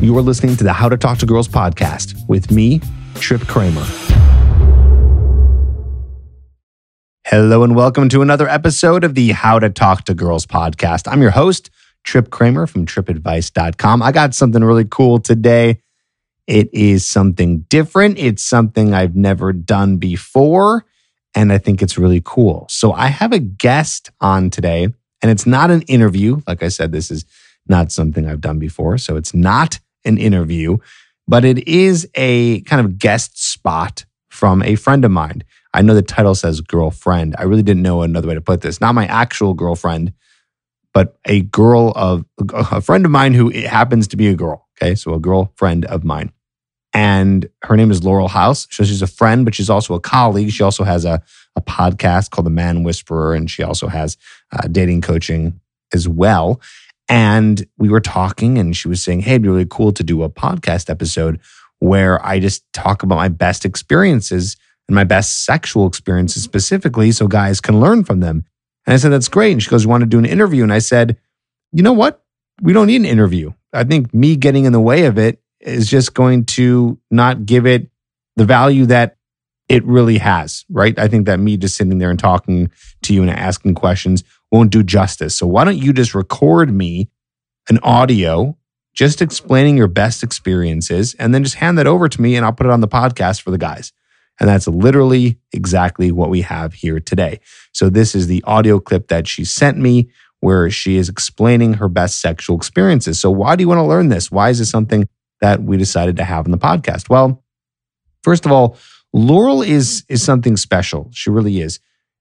You are listening to the How to Talk to Girls podcast with me, Tripp Kramer. Hello, and welcome to another episode of the How to Talk to Girls podcast. I'm your host, Tripp Kramer from trippadvice.com. I got something really cool today. It is something different, it's something I've never done before, and I think it's really cool. So, I have a guest on today, and it's not an interview. Like I said, this is not something I've done before. So, it's not an interview, but it is a kind of guest spot from a friend of mine. I know the title says girlfriend. I really didn't know another way to put this. Not my actual girlfriend, but a girl of a friend of mine who happens to be a girl. Okay. So a girlfriend of mine. And her name is Laurel House. So she's a friend, but she's also a colleague. She also has a, a podcast called The Man Whisperer, and she also has uh, dating coaching as well. And we were talking, and she was saying, Hey, it'd be really cool to do a podcast episode where I just talk about my best experiences and my best sexual experiences mm-hmm. specifically so guys can learn from them. And I said, That's great. And she goes, You want to do an interview? And I said, You know what? We don't need an interview. I think me getting in the way of it is just going to not give it the value that it really has, right? I think that me just sitting there and talking to you and asking questions won't do justice. So why don't you just record me an audio just explaining your best experiences and then just hand that over to me and I'll put it on the podcast for the guys. And that's literally exactly what we have here today. So, this is the audio clip that she sent me where she is explaining her best sexual experiences. So, why do you want to learn this? Why is this something that we decided to have in the podcast? Well, first of all, Laurel is, is something special. She really is.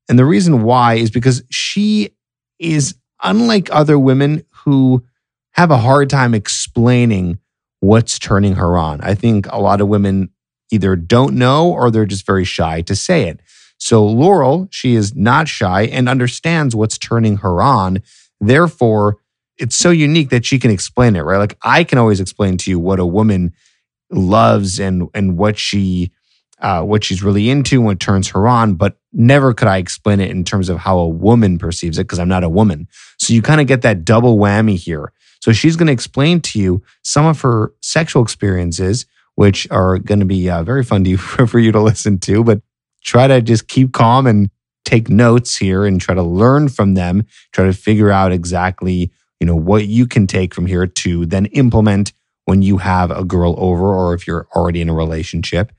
And the reason why is because she is unlike other women who have a hard time explaining what's turning her on. I think a lot of women either don't know or they're just very shy to say it. So Laurel, she is not shy and understands what's turning her on. Therefore, it's so unique that she can explain it, right? Like I can always explain to you what a woman loves and and what she uh, what she's really into, what turns her on, but never could I explain it in terms of how a woman perceives it because I'm not a woman. So you kind of get that double whammy here. So she's going to explain to you some of her sexual experiences which are going to be uh, very fun to you, for you to listen to. But try to just keep calm and take notes here and try to learn from them. Try to figure out exactly you know what you can take from here to then implement when you have a girl over or if you're already in a relationship,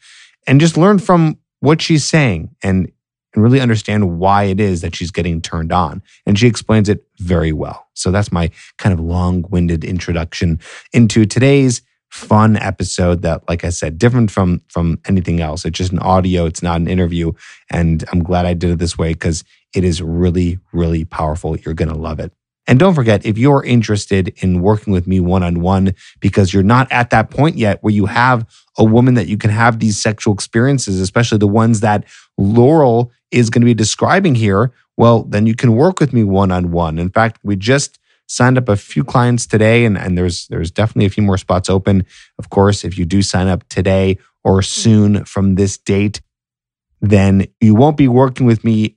and just learn from what she's saying and and really understand why it is that she's getting turned on. And she explains it very well. So that's my kind of long winded introduction into today's fun episode that like i said different from from anything else it's just an audio it's not an interview and i'm glad i did it this way because it is really really powerful you're going to love it and don't forget if you're interested in working with me one-on-one because you're not at that point yet where you have a woman that you can have these sexual experiences especially the ones that laurel is going to be describing here well then you can work with me one-on-one. In fact we just signed up a few clients today and, and there's there's definitely a few more spots open. Of course if you do sign up today or soon from this date then you won't be working with me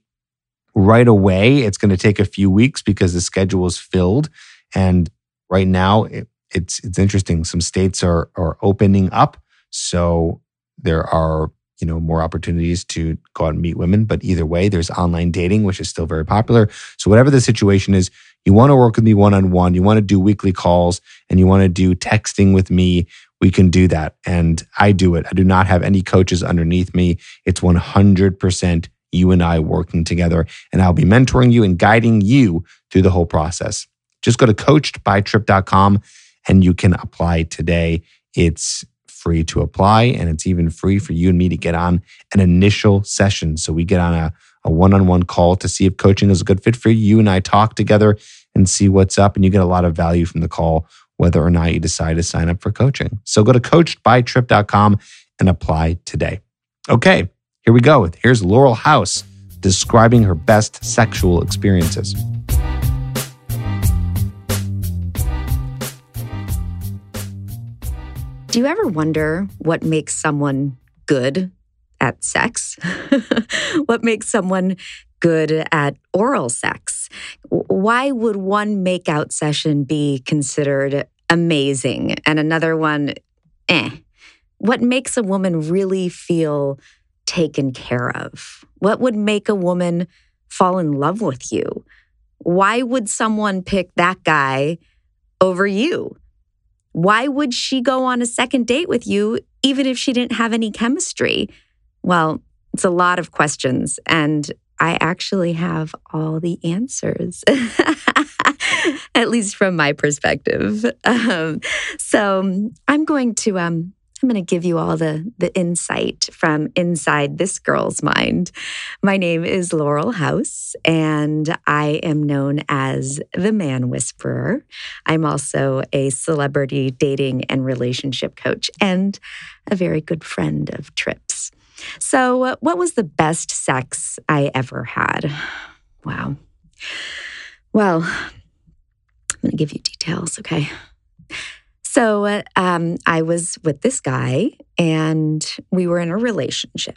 right away it's going to take a few weeks because the schedule is filled and right now it, it's it's interesting some states are are opening up so there are you know more opportunities to go out and meet women but either way there's online dating which is still very popular so whatever the situation is you want to work with me one on one, you want to do weekly calls, and you want to do texting with me, we can do that. And I do it. I do not have any coaches underneath me. It's 100% you and I working together. And I'll be mentoring you and guiding you through the whole process. Just go to coachedbytrip.com and you can apply today. It's free to apply and it's even free for you and me to get on an initial session. So we get on a a one on one call to see if coaching is a good fit for you. You and I talk together and see what's up. And you get a lot of value from the call, whether or not you decide to sign up for coaching. So go to coachedbytrip.com and apply today. Okay, here we go. Here's Laurel House describing her best sexual experiences. Do you ever wonder what makes someone good at sex? what makes someone good at oral sex? Why would one makeout session be considered amazing. And another one, eh. What makes a woman really feel taken care of? What would make a woman fall in love with you? Why would someone pick that guy over you? Why would she go on a second date with you even if she didn't have any chemistry? Well, it's a lot of questions, and I actually have all the answers, at least from my perspective. Um, so I'm going to um, I'm going to give you all the, the insight from inside this girl's mind. My name is Laurel House, and I am known as the Man Whisperer. I'm also a celebrity dating and relationship coach and a very good friend of Tripp's. So, what was the best sex I ever had? Wow. Well, I'm going to give you details, okay? So um, I was with this guy and we were in a relationship.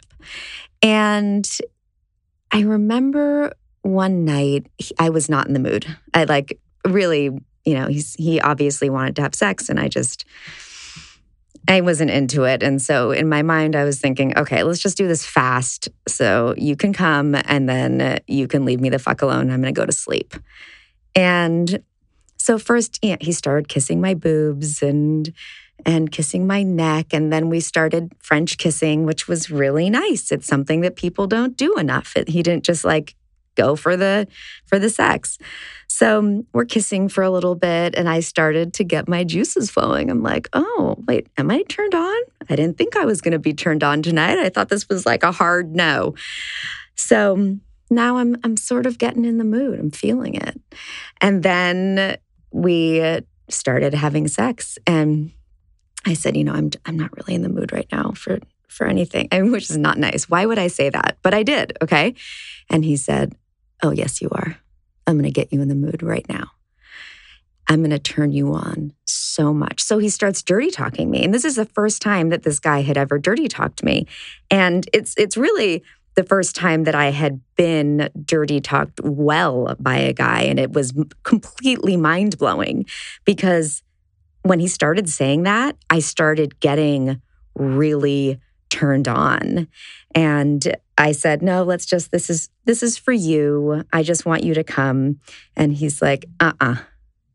And I remember one night he, I was not in the mood. I like really, you know, he's he obviously wanted to have sex and I just I wasn't into it. And so in my mind I was thinking, okay, let's just do this fast so you can come and then you can leave me the fuck alone. I'm going to go to sleep. And so first, know, he started kissing my boobs and and kissing my neck and then we started french kissing which was really nice. It's something that people don't do enough. It, he didn't just like go for the for the sex. So um, we're kissing for a little bit and i started to get my juices flowing. I'm like oh wait am i turned on? I didn't think i was going to be turned on tonight. I thought this was like a hard no. So um, now i'm i'm sort of getting in the mood. I'm feeling it. And then we started having sex and I said, you know, I'm I'm not really in the mood right now for for anything, I mean, which is not nice. Why would I say that? But I did, okay? And he said, "Oh, yes you are. I'm going to get you in the mood right now. I'm going to turn you on so much." So he starts dirty talking me. And this is the first time that this guy had ever dirty talked me. And it's it's really the first time that I had been dirty talked well by a guy. And it was completely mind blowing because when he started saying that, I started getting really turned on. And I said, "No, let's just this is this is for you. I just want you to come." And he's like, "Uh-uh.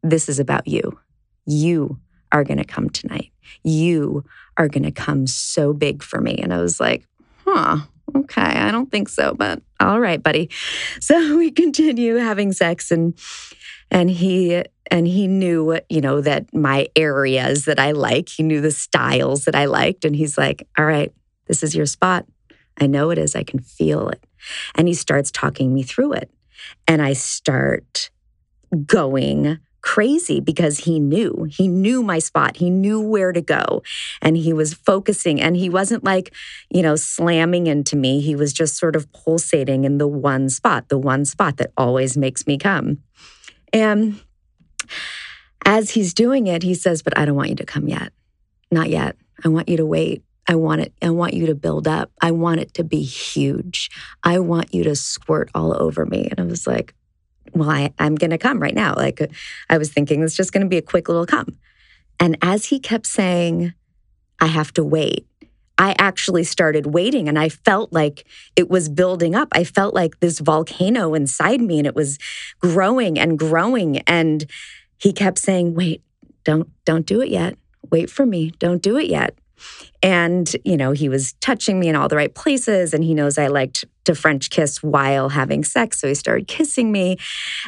This is about you. You are going to come tonight. You are going to come so big for me." And I was like, "Huh okay, I don't think so, but all right, buddy. So we continue having sex and and he and he knew, you know, that my areas that I like, he knew the styles that I liked and he's like, "All right, this is your spot. I know it is. I can feel it." And he starts talking me through it. And I start going crazy because he knew he knew my spot he knew where to go and he was focusing and he wasn't like you know slamming into me he was just sort of pulsating in the one spot the one spot that always makes me come and as he's doing it he says but i don't want you to come yet not yet i want you to wait I want it. I want you to build up. I want it to be huge. I want you to squirt all over me. And I was like, well, I, I'm going to come right now. Like I was thinking it's just going to be a quick little come. And as he kept saying, I have to wait, I actually started waiting and I felt like it was building up. I felt like this volcano inside me and it was growing and growing. And he kept saying, wait, don't, don't do it yet. Wait for me. Don't do it yet. And, you know, he was touching me in all the right places. And he knows I liked to French kiss while having sex. So he started kissing me.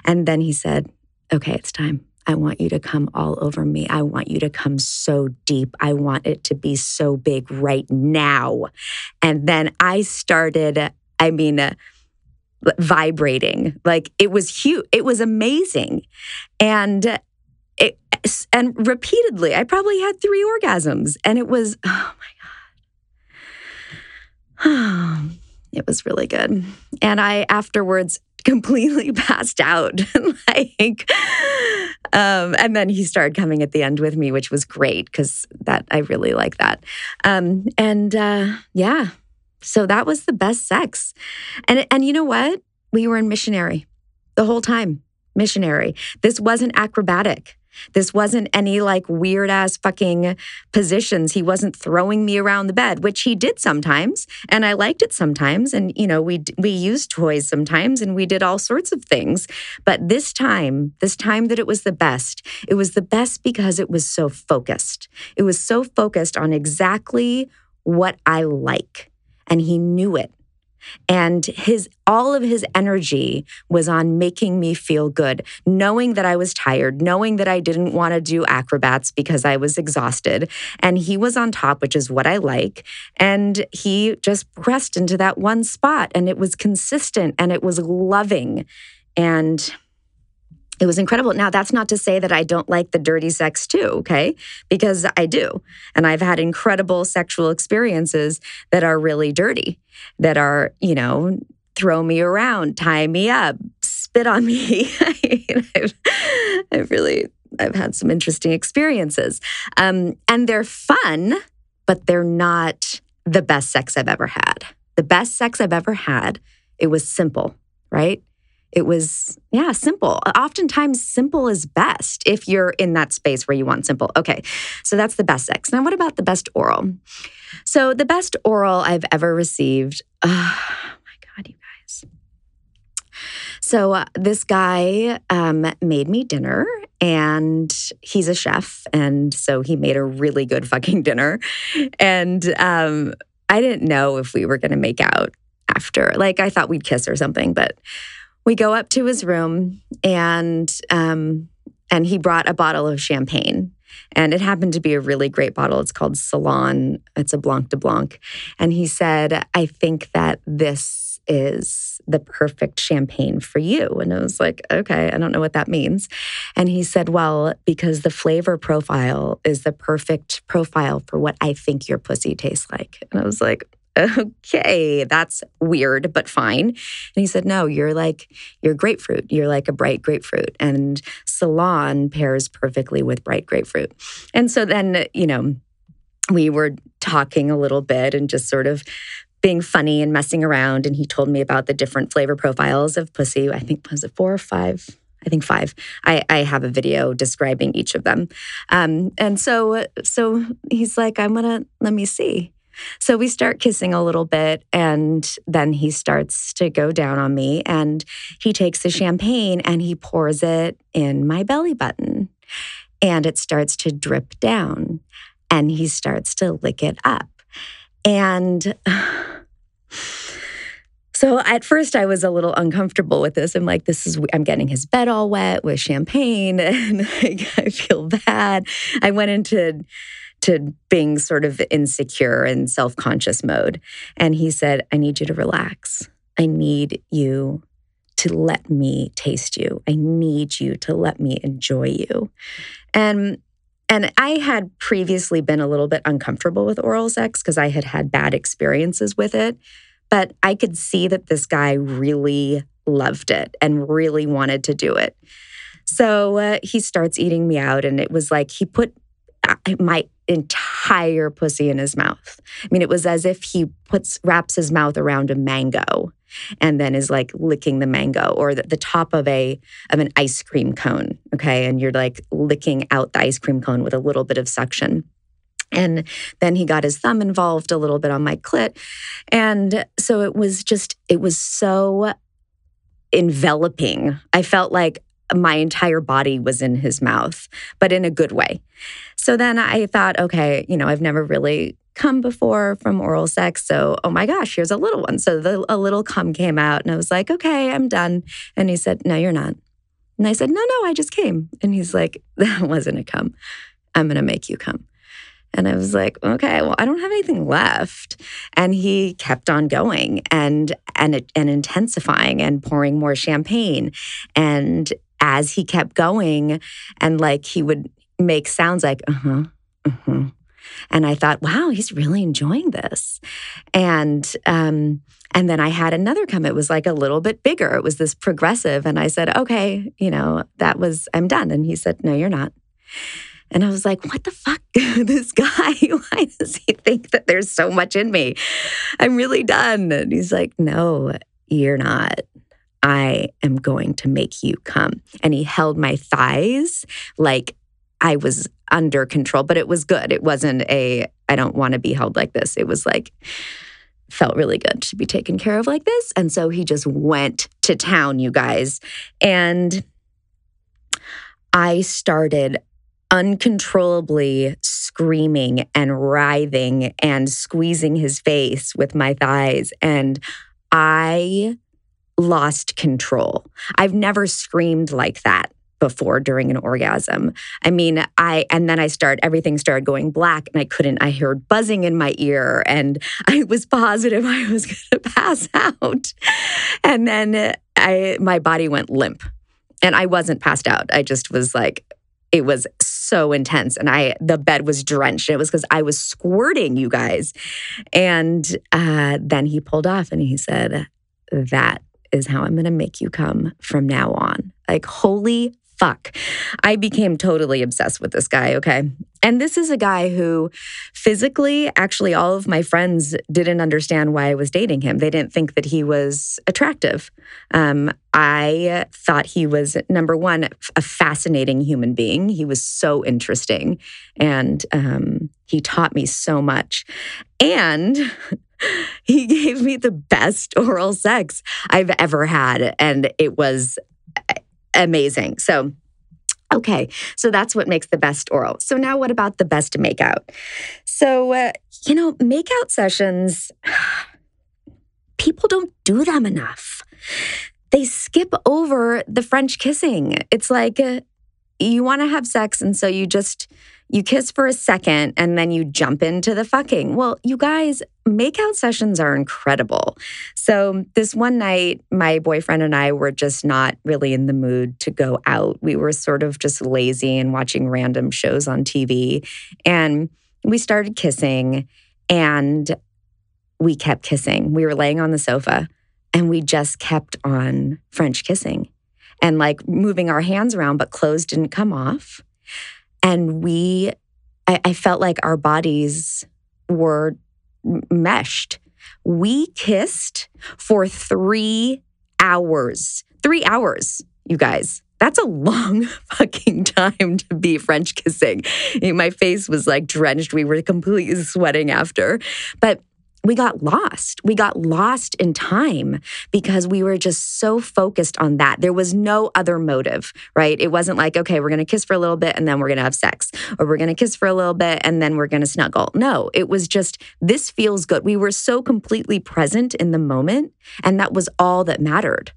And then he said, okay, it's time. I want you to come all over me. I want you to come so deep. I want it to be so big right now. And then I started, I mean, uh, vibrating. Like it was huge. It was amazing. And it, and repeatedly, I probably had three orgasms. And it was, oh my God. it was really good. And I afterwards completely passed out. like, um, and then he started coming at the end with me, which was great because that I really like that. Um, and uh, yeah, so that was the best sex. And and you know what? We were in missionary the whole time. Missionary. This wasn't acrobatic. This wasn't any like weird ass fucking positions. He wasn't throwing me around the bed, which he did sometimes, and I liked it sometimes. And you know, we we used toys sometimes, and we did all sorts of things. But this time, this time that it was the best, it was the best because it was so focused. It was so focused on exactly what I like, and he knew it. And his all of his energy was on making me feel good, knowing that I was tired, knowing that I didn't want to do acrobats because I was exhausted. And he was on top, which is what I like. And he just pressed into that one spot and it was consistent and it was loving. And it was incredible. Now, that's not to say that I don't like the dirty sex too, okay? Because I do. And I've had incredible sexual experiences that are really dirty, that are, you know, throw me around, tie me up, spit on me. I've, I've, really, I've had some interesting experiences. Um, and they're fun, but they're not the best sex I've ever had. The best sex I've ever had, it was simple, right? It was, yeah, simple. Oftentimes, simple is best if you're in that space where you want simple. Okay, so that's the best sex. Now, what about the best oral? So, the best oral I've ever received, oh my God, you guys. So, uh, this guy um, made me dinner and he's a chef. And so he made a really good fucking dinner. And um, I didn't know if we were going to make out after. Like, I thought we'd kiss or something, but we go up to his room and um, and he brought a bottle of champagne. And it happened to be a really great bottle. It's called salon. It's a blanc de blanc. And he said i think that this is the perfect champagne for you. And i was like okay i don't know what that means. And he said well because the flavor profile is the perfect profile for what i think your pussy tastes like. And i was like okay, that's weird, but fine. And he said, no, you're like, you're grapefruit. You're like a bright grapefruit. And salon pairs perfectly with bright grapefruit. And so then, you know, we were talking a little bit and just sort of being funny and messing around. And he told me about the different flavor profiles of pussy. I think, was it four or five? I think five. I, I have a video describing each of them. Um, and so, so he's like, I'm gonna let me see. So we start kissing a little bit, and then he starts to go down on me. And he takes the champagne and he pours it in my belly button. And it starts to drip down, and he starts to lick it up. And so at first I was a little uncomfortable with this. I'm like, this is, I'm getting his bed all wet with champagne and like, I feel bad. I went into to being sort of insecure and self conscious mode. And he said, I need you to relax. I need you to let me taste you. I need you to let me enjoy you. And and I had previously been a little bit uncomfortable with oral sex because I had had bad experiences with it. But I could see that this guy really loved it and really wanted to do it. So uh, he starts eating me out, and it was like he put my entire pussy in his mouth. I mean, it was as if he puts wraps his mouth around a mango and then is like licking the mango or the, the, top of a of an ice cream cone. Okay, and you're like licking out the ice cream cone with a little bit of suction. And then he got his thumb involved a little bit on my clit. And so it was just, it was so enveloping. I felt like my entire body was in his mouth, but in a good way. So then I thought, okay, you know, I've never really come before from oral sex. So, oh my gosh, here's a little one. So the, a little cum came out, and I was like, okay, I'm done. And he said, no, you're not. And I said, no, no, I just came. And he's like, that wasn't a cum. I'm going to make you come. And I was like, okay, well, I don't have anything left. And he kept on going and and and intensifying and pouring more champagne. And as he kept going and like he would make sounds like uh-huh uh-huh and i thought wow he's really enjoying this and um and then i had another come it was like a little bit bigger it was this progressive and i said okay you know that was i'm done and he said no you're not and I was like, what the fuck? this guy, why does he think that there's so much in me? I'm really done. And he's like, no, you're not. I am going to make you come. And he held my thighs like I was under control, but it was good. It wasn't a, I don't want to be held like this. It was like, felt really good to be taken care of like this. And so he just went to town, you guys. And I started uncontrollably screaming and writhing and squeezing his face with my thighs. And I lost control. I've never screamed like that before during an orgasm. I mean, I, and then I start, everything started going black and I couldn't, I heard buzzing in my ear and I was positive I was going to pass out. And then I, my body went limp and I wasn't passed out. I just was like, it was so intense and i the bed was drenched it was because i was squirting you guys and uh, then he pulled off and he said that is how i'm going to make you come from now on like holy fuck. I became totally obsessed with this guy, okay? And this is a guy who physically, actually, all of my friends didn't understand why I was dating him. They didn't think that he was attractive. Um, I thought he was, number one, a fascinating human being. He was so interesting and um, he taught me so much. And he gave me the best oral sex I've ever had. And it was amazing. So, okay, so that's what makes the best oral. So, now what about the best makeout? So, uh, you know, makeout sessions, people don't do them enough. They skip over the French kissing. It's like uh, you want to have sex, and so you just you kiss for a second and then you jump into the fucking. Well, you guys, makeout sessions are incredible. So, this one night, my boyfriend and I were just not really in the mood to go out. We were sort of just lazy and watching random shows on TV. And we started kissing and we kept kissing. We were laying on the sofa and we just kept on French kissing and like moving our hands around, but clothes didn't come off. And we, I, I felt like our bodies were meshed. We kissed for three hours. Three hours, you guys. That's a long fucking time to be French kissing. My face was like drenched. We were completely sweating after. But we got lost. We got lost in time because we were just so focused on that. There was no other motive, right? It wasn't like, okay, we're going to kiss for a little bit and then we're going to have sex, or we're going to kiss for a little bit and then we're going to snuggle. No, it was just, this feels good. We were so completely present in the moment, and that was all that mattered.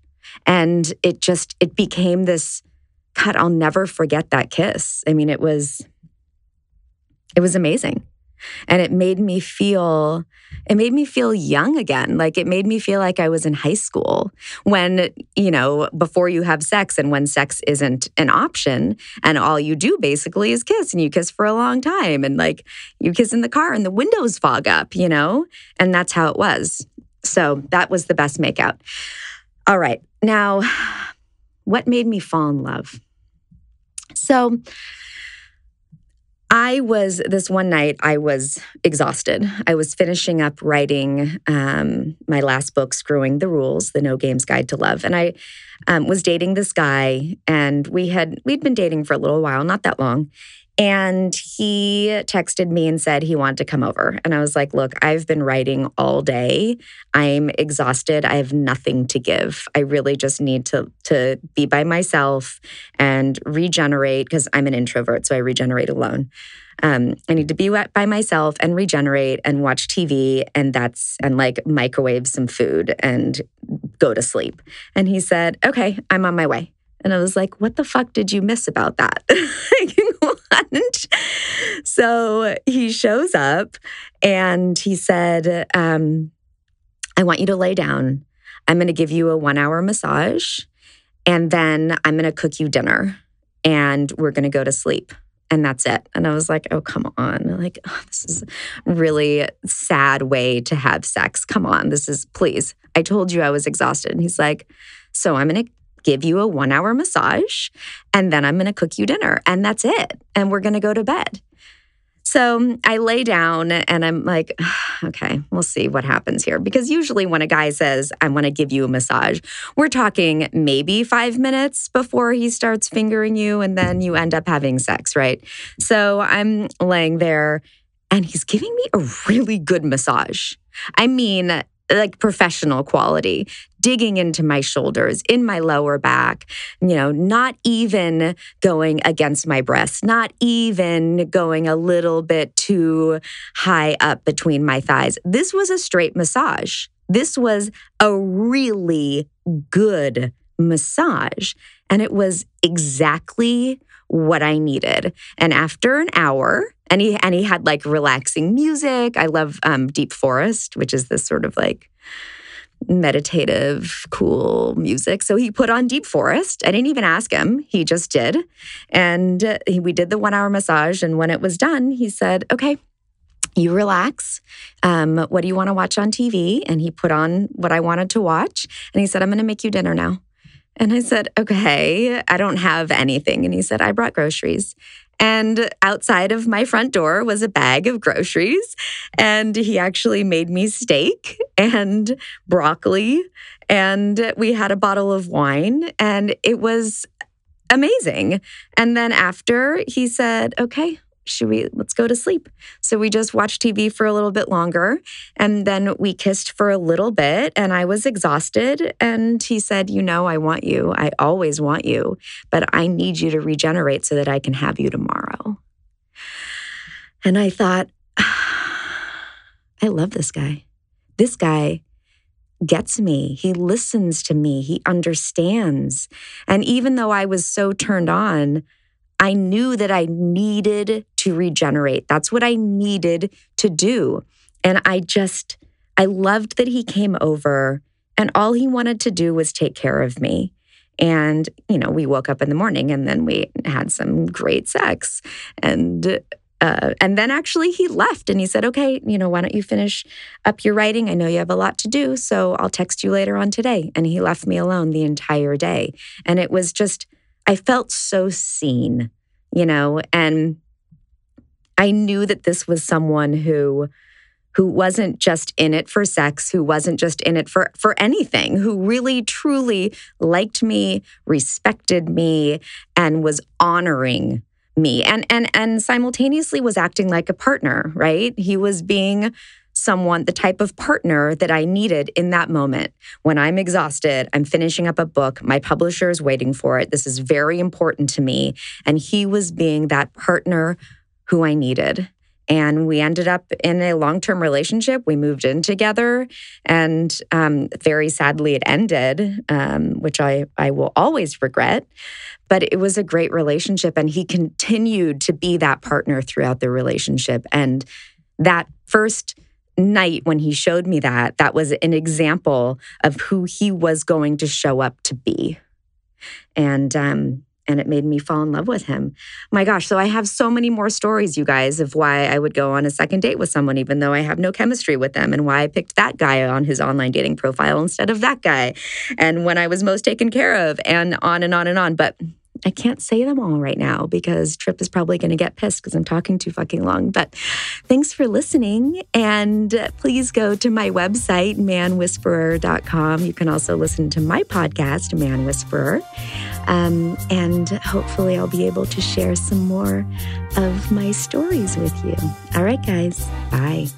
And it just, it became this, God, I'll never forget that kiss. I mean, it was, it was amazing and it made me feel it made me feel young again. Like it made me feel like i was in high school when you know before you have sex and when sex isn't an option and all you do basically is kiss and you kiss for a long time and like you kiss in the car and the windows fog up you know? And that's how it was. So that was the best makeout. All right. Now what made me fall in love? So I was this one night, I was exhausted. I was finishing up writing um, my last book, Screwing the Rules, The No Games Guide to Love. And I um, was dating this guy, and we had, we'd been dating for a little while, not that long. And he texted me and said he wanted to come over. And I was like, look, I've been writing all day. I'm exhausted. I have nothing to give. I really just need to, to be by myself and regenerate because I'm an introvert. So I regenerate alone. Um, I need to be by myself and regenerate and watch TV and that's and like microwave some food and go to sleep. And he said, okay, I'm on my way. And I was like, what the fuck did you miss about that? so he shows up and he said, um, I want you to lay down. I'm going to give you a one hour massage and then I'm going to cook you dinner and we're going to go to sleep. And that's it. And I was like, oh, come on. Like, oh, this is really sad way to have sex. Come on. This is, please. I told you I was exhausted. And he's like, so I'm going to give you a one hour massage, and then I'm going to cook you dinner. And that's it. And we're going to go to bed. So I lay down and I'm like, okay, we'll see what happens here. Because usually when a guy says, I want to give you a massage, we're talking maybe five minutes before he starts fingering you and then you end up having sex, right? So I'm laying there and he's giving me a really good massage. I mean, like professional quality, digging into my shoulders, in my lower back, you know, not even going against my breasts, not even going a little bit too high up between my thighs. This was a straight massage. This was a really good massage. And it was exactly what I needed. And after an hour, and he and he had like relaxing music. I love um, Deep Forest, which is this sort of like meditative, cool music. So he put on Deep Forest. I didn't even ask him; he just did, and uh, we did the one-hour massage. And when it was done, he said, "Okay." You relax. Um, what do you want to watch on TV? And he put on what I wanted to watch. And he said, I'm going to make you dinner now. And I said, okay, I don't have anything. And he said, I brought groceries. And outside of my front door was a bag of groceries. And he actually made me steak and broccoli. And we had a bottle of wine. And it was amazing. And then after, he said, okay, should we let's go to sleep so we just watched tv for a little bit longer and then we kissed for a little bit and i was exhausted and he said you know i want you i always want you but i need you to regenerate so that i can have you tomorrow and i thought i love this guy this guy gets me. He listens to me. He understands. And even though I was so turned on, I knew that I needed to regenerate. That's what I needed to do. And I just, I loved that he came over and all he wanted to do was take care of me. And, you know, we woke up in the morning and then we had some great sex. And, uh, and then actually he left and he said, okay, you know, why don't you finish up your writing? I know you have a lot to do, so I'll text you later on today. And he left me alone the entire day. And it was just, I felt so seen, you know, and I knew that this was someone who who wasn't just in it for sex, who wasn't just in it for for anything, who really truly liked me, respected me and was honoring me and and and simultaneously was acting like a partner, right? He was being someone, the type of partner that I needed in that moment. When I'm exhausted, I'm finishing up a book, my publisher is waiting for it. This is very important to me. And he was being that partner who I needed. And we ended up in a long term relationship. We moved in together, and um, very sadly, it ended, um, which I, I will always regret. But it was a great relationship, and he continued to be that partner throughout the relationship. And that first night when he showed me that, that was an example of who he was going to show up to be. And um, and it made me fall in love with him. My gosh, so I have so many more stories, you guys, of why I would go on a second date with someone, even though I have no chemistry with them, and why I picked that guy on his online dating profile instead of that guy, and when I was most taken care of, and on and on and on. But I can't say them all right now because Tripp is probably going to get pissed because I'm talking too fucking long. But thanks for listening. And please go to my website, manwhisperer.com. You can also listen to my podcast, Man Whisperer. Um, and hopefully, I'll be able to share some more of my stories with you. All right, guys. Bye.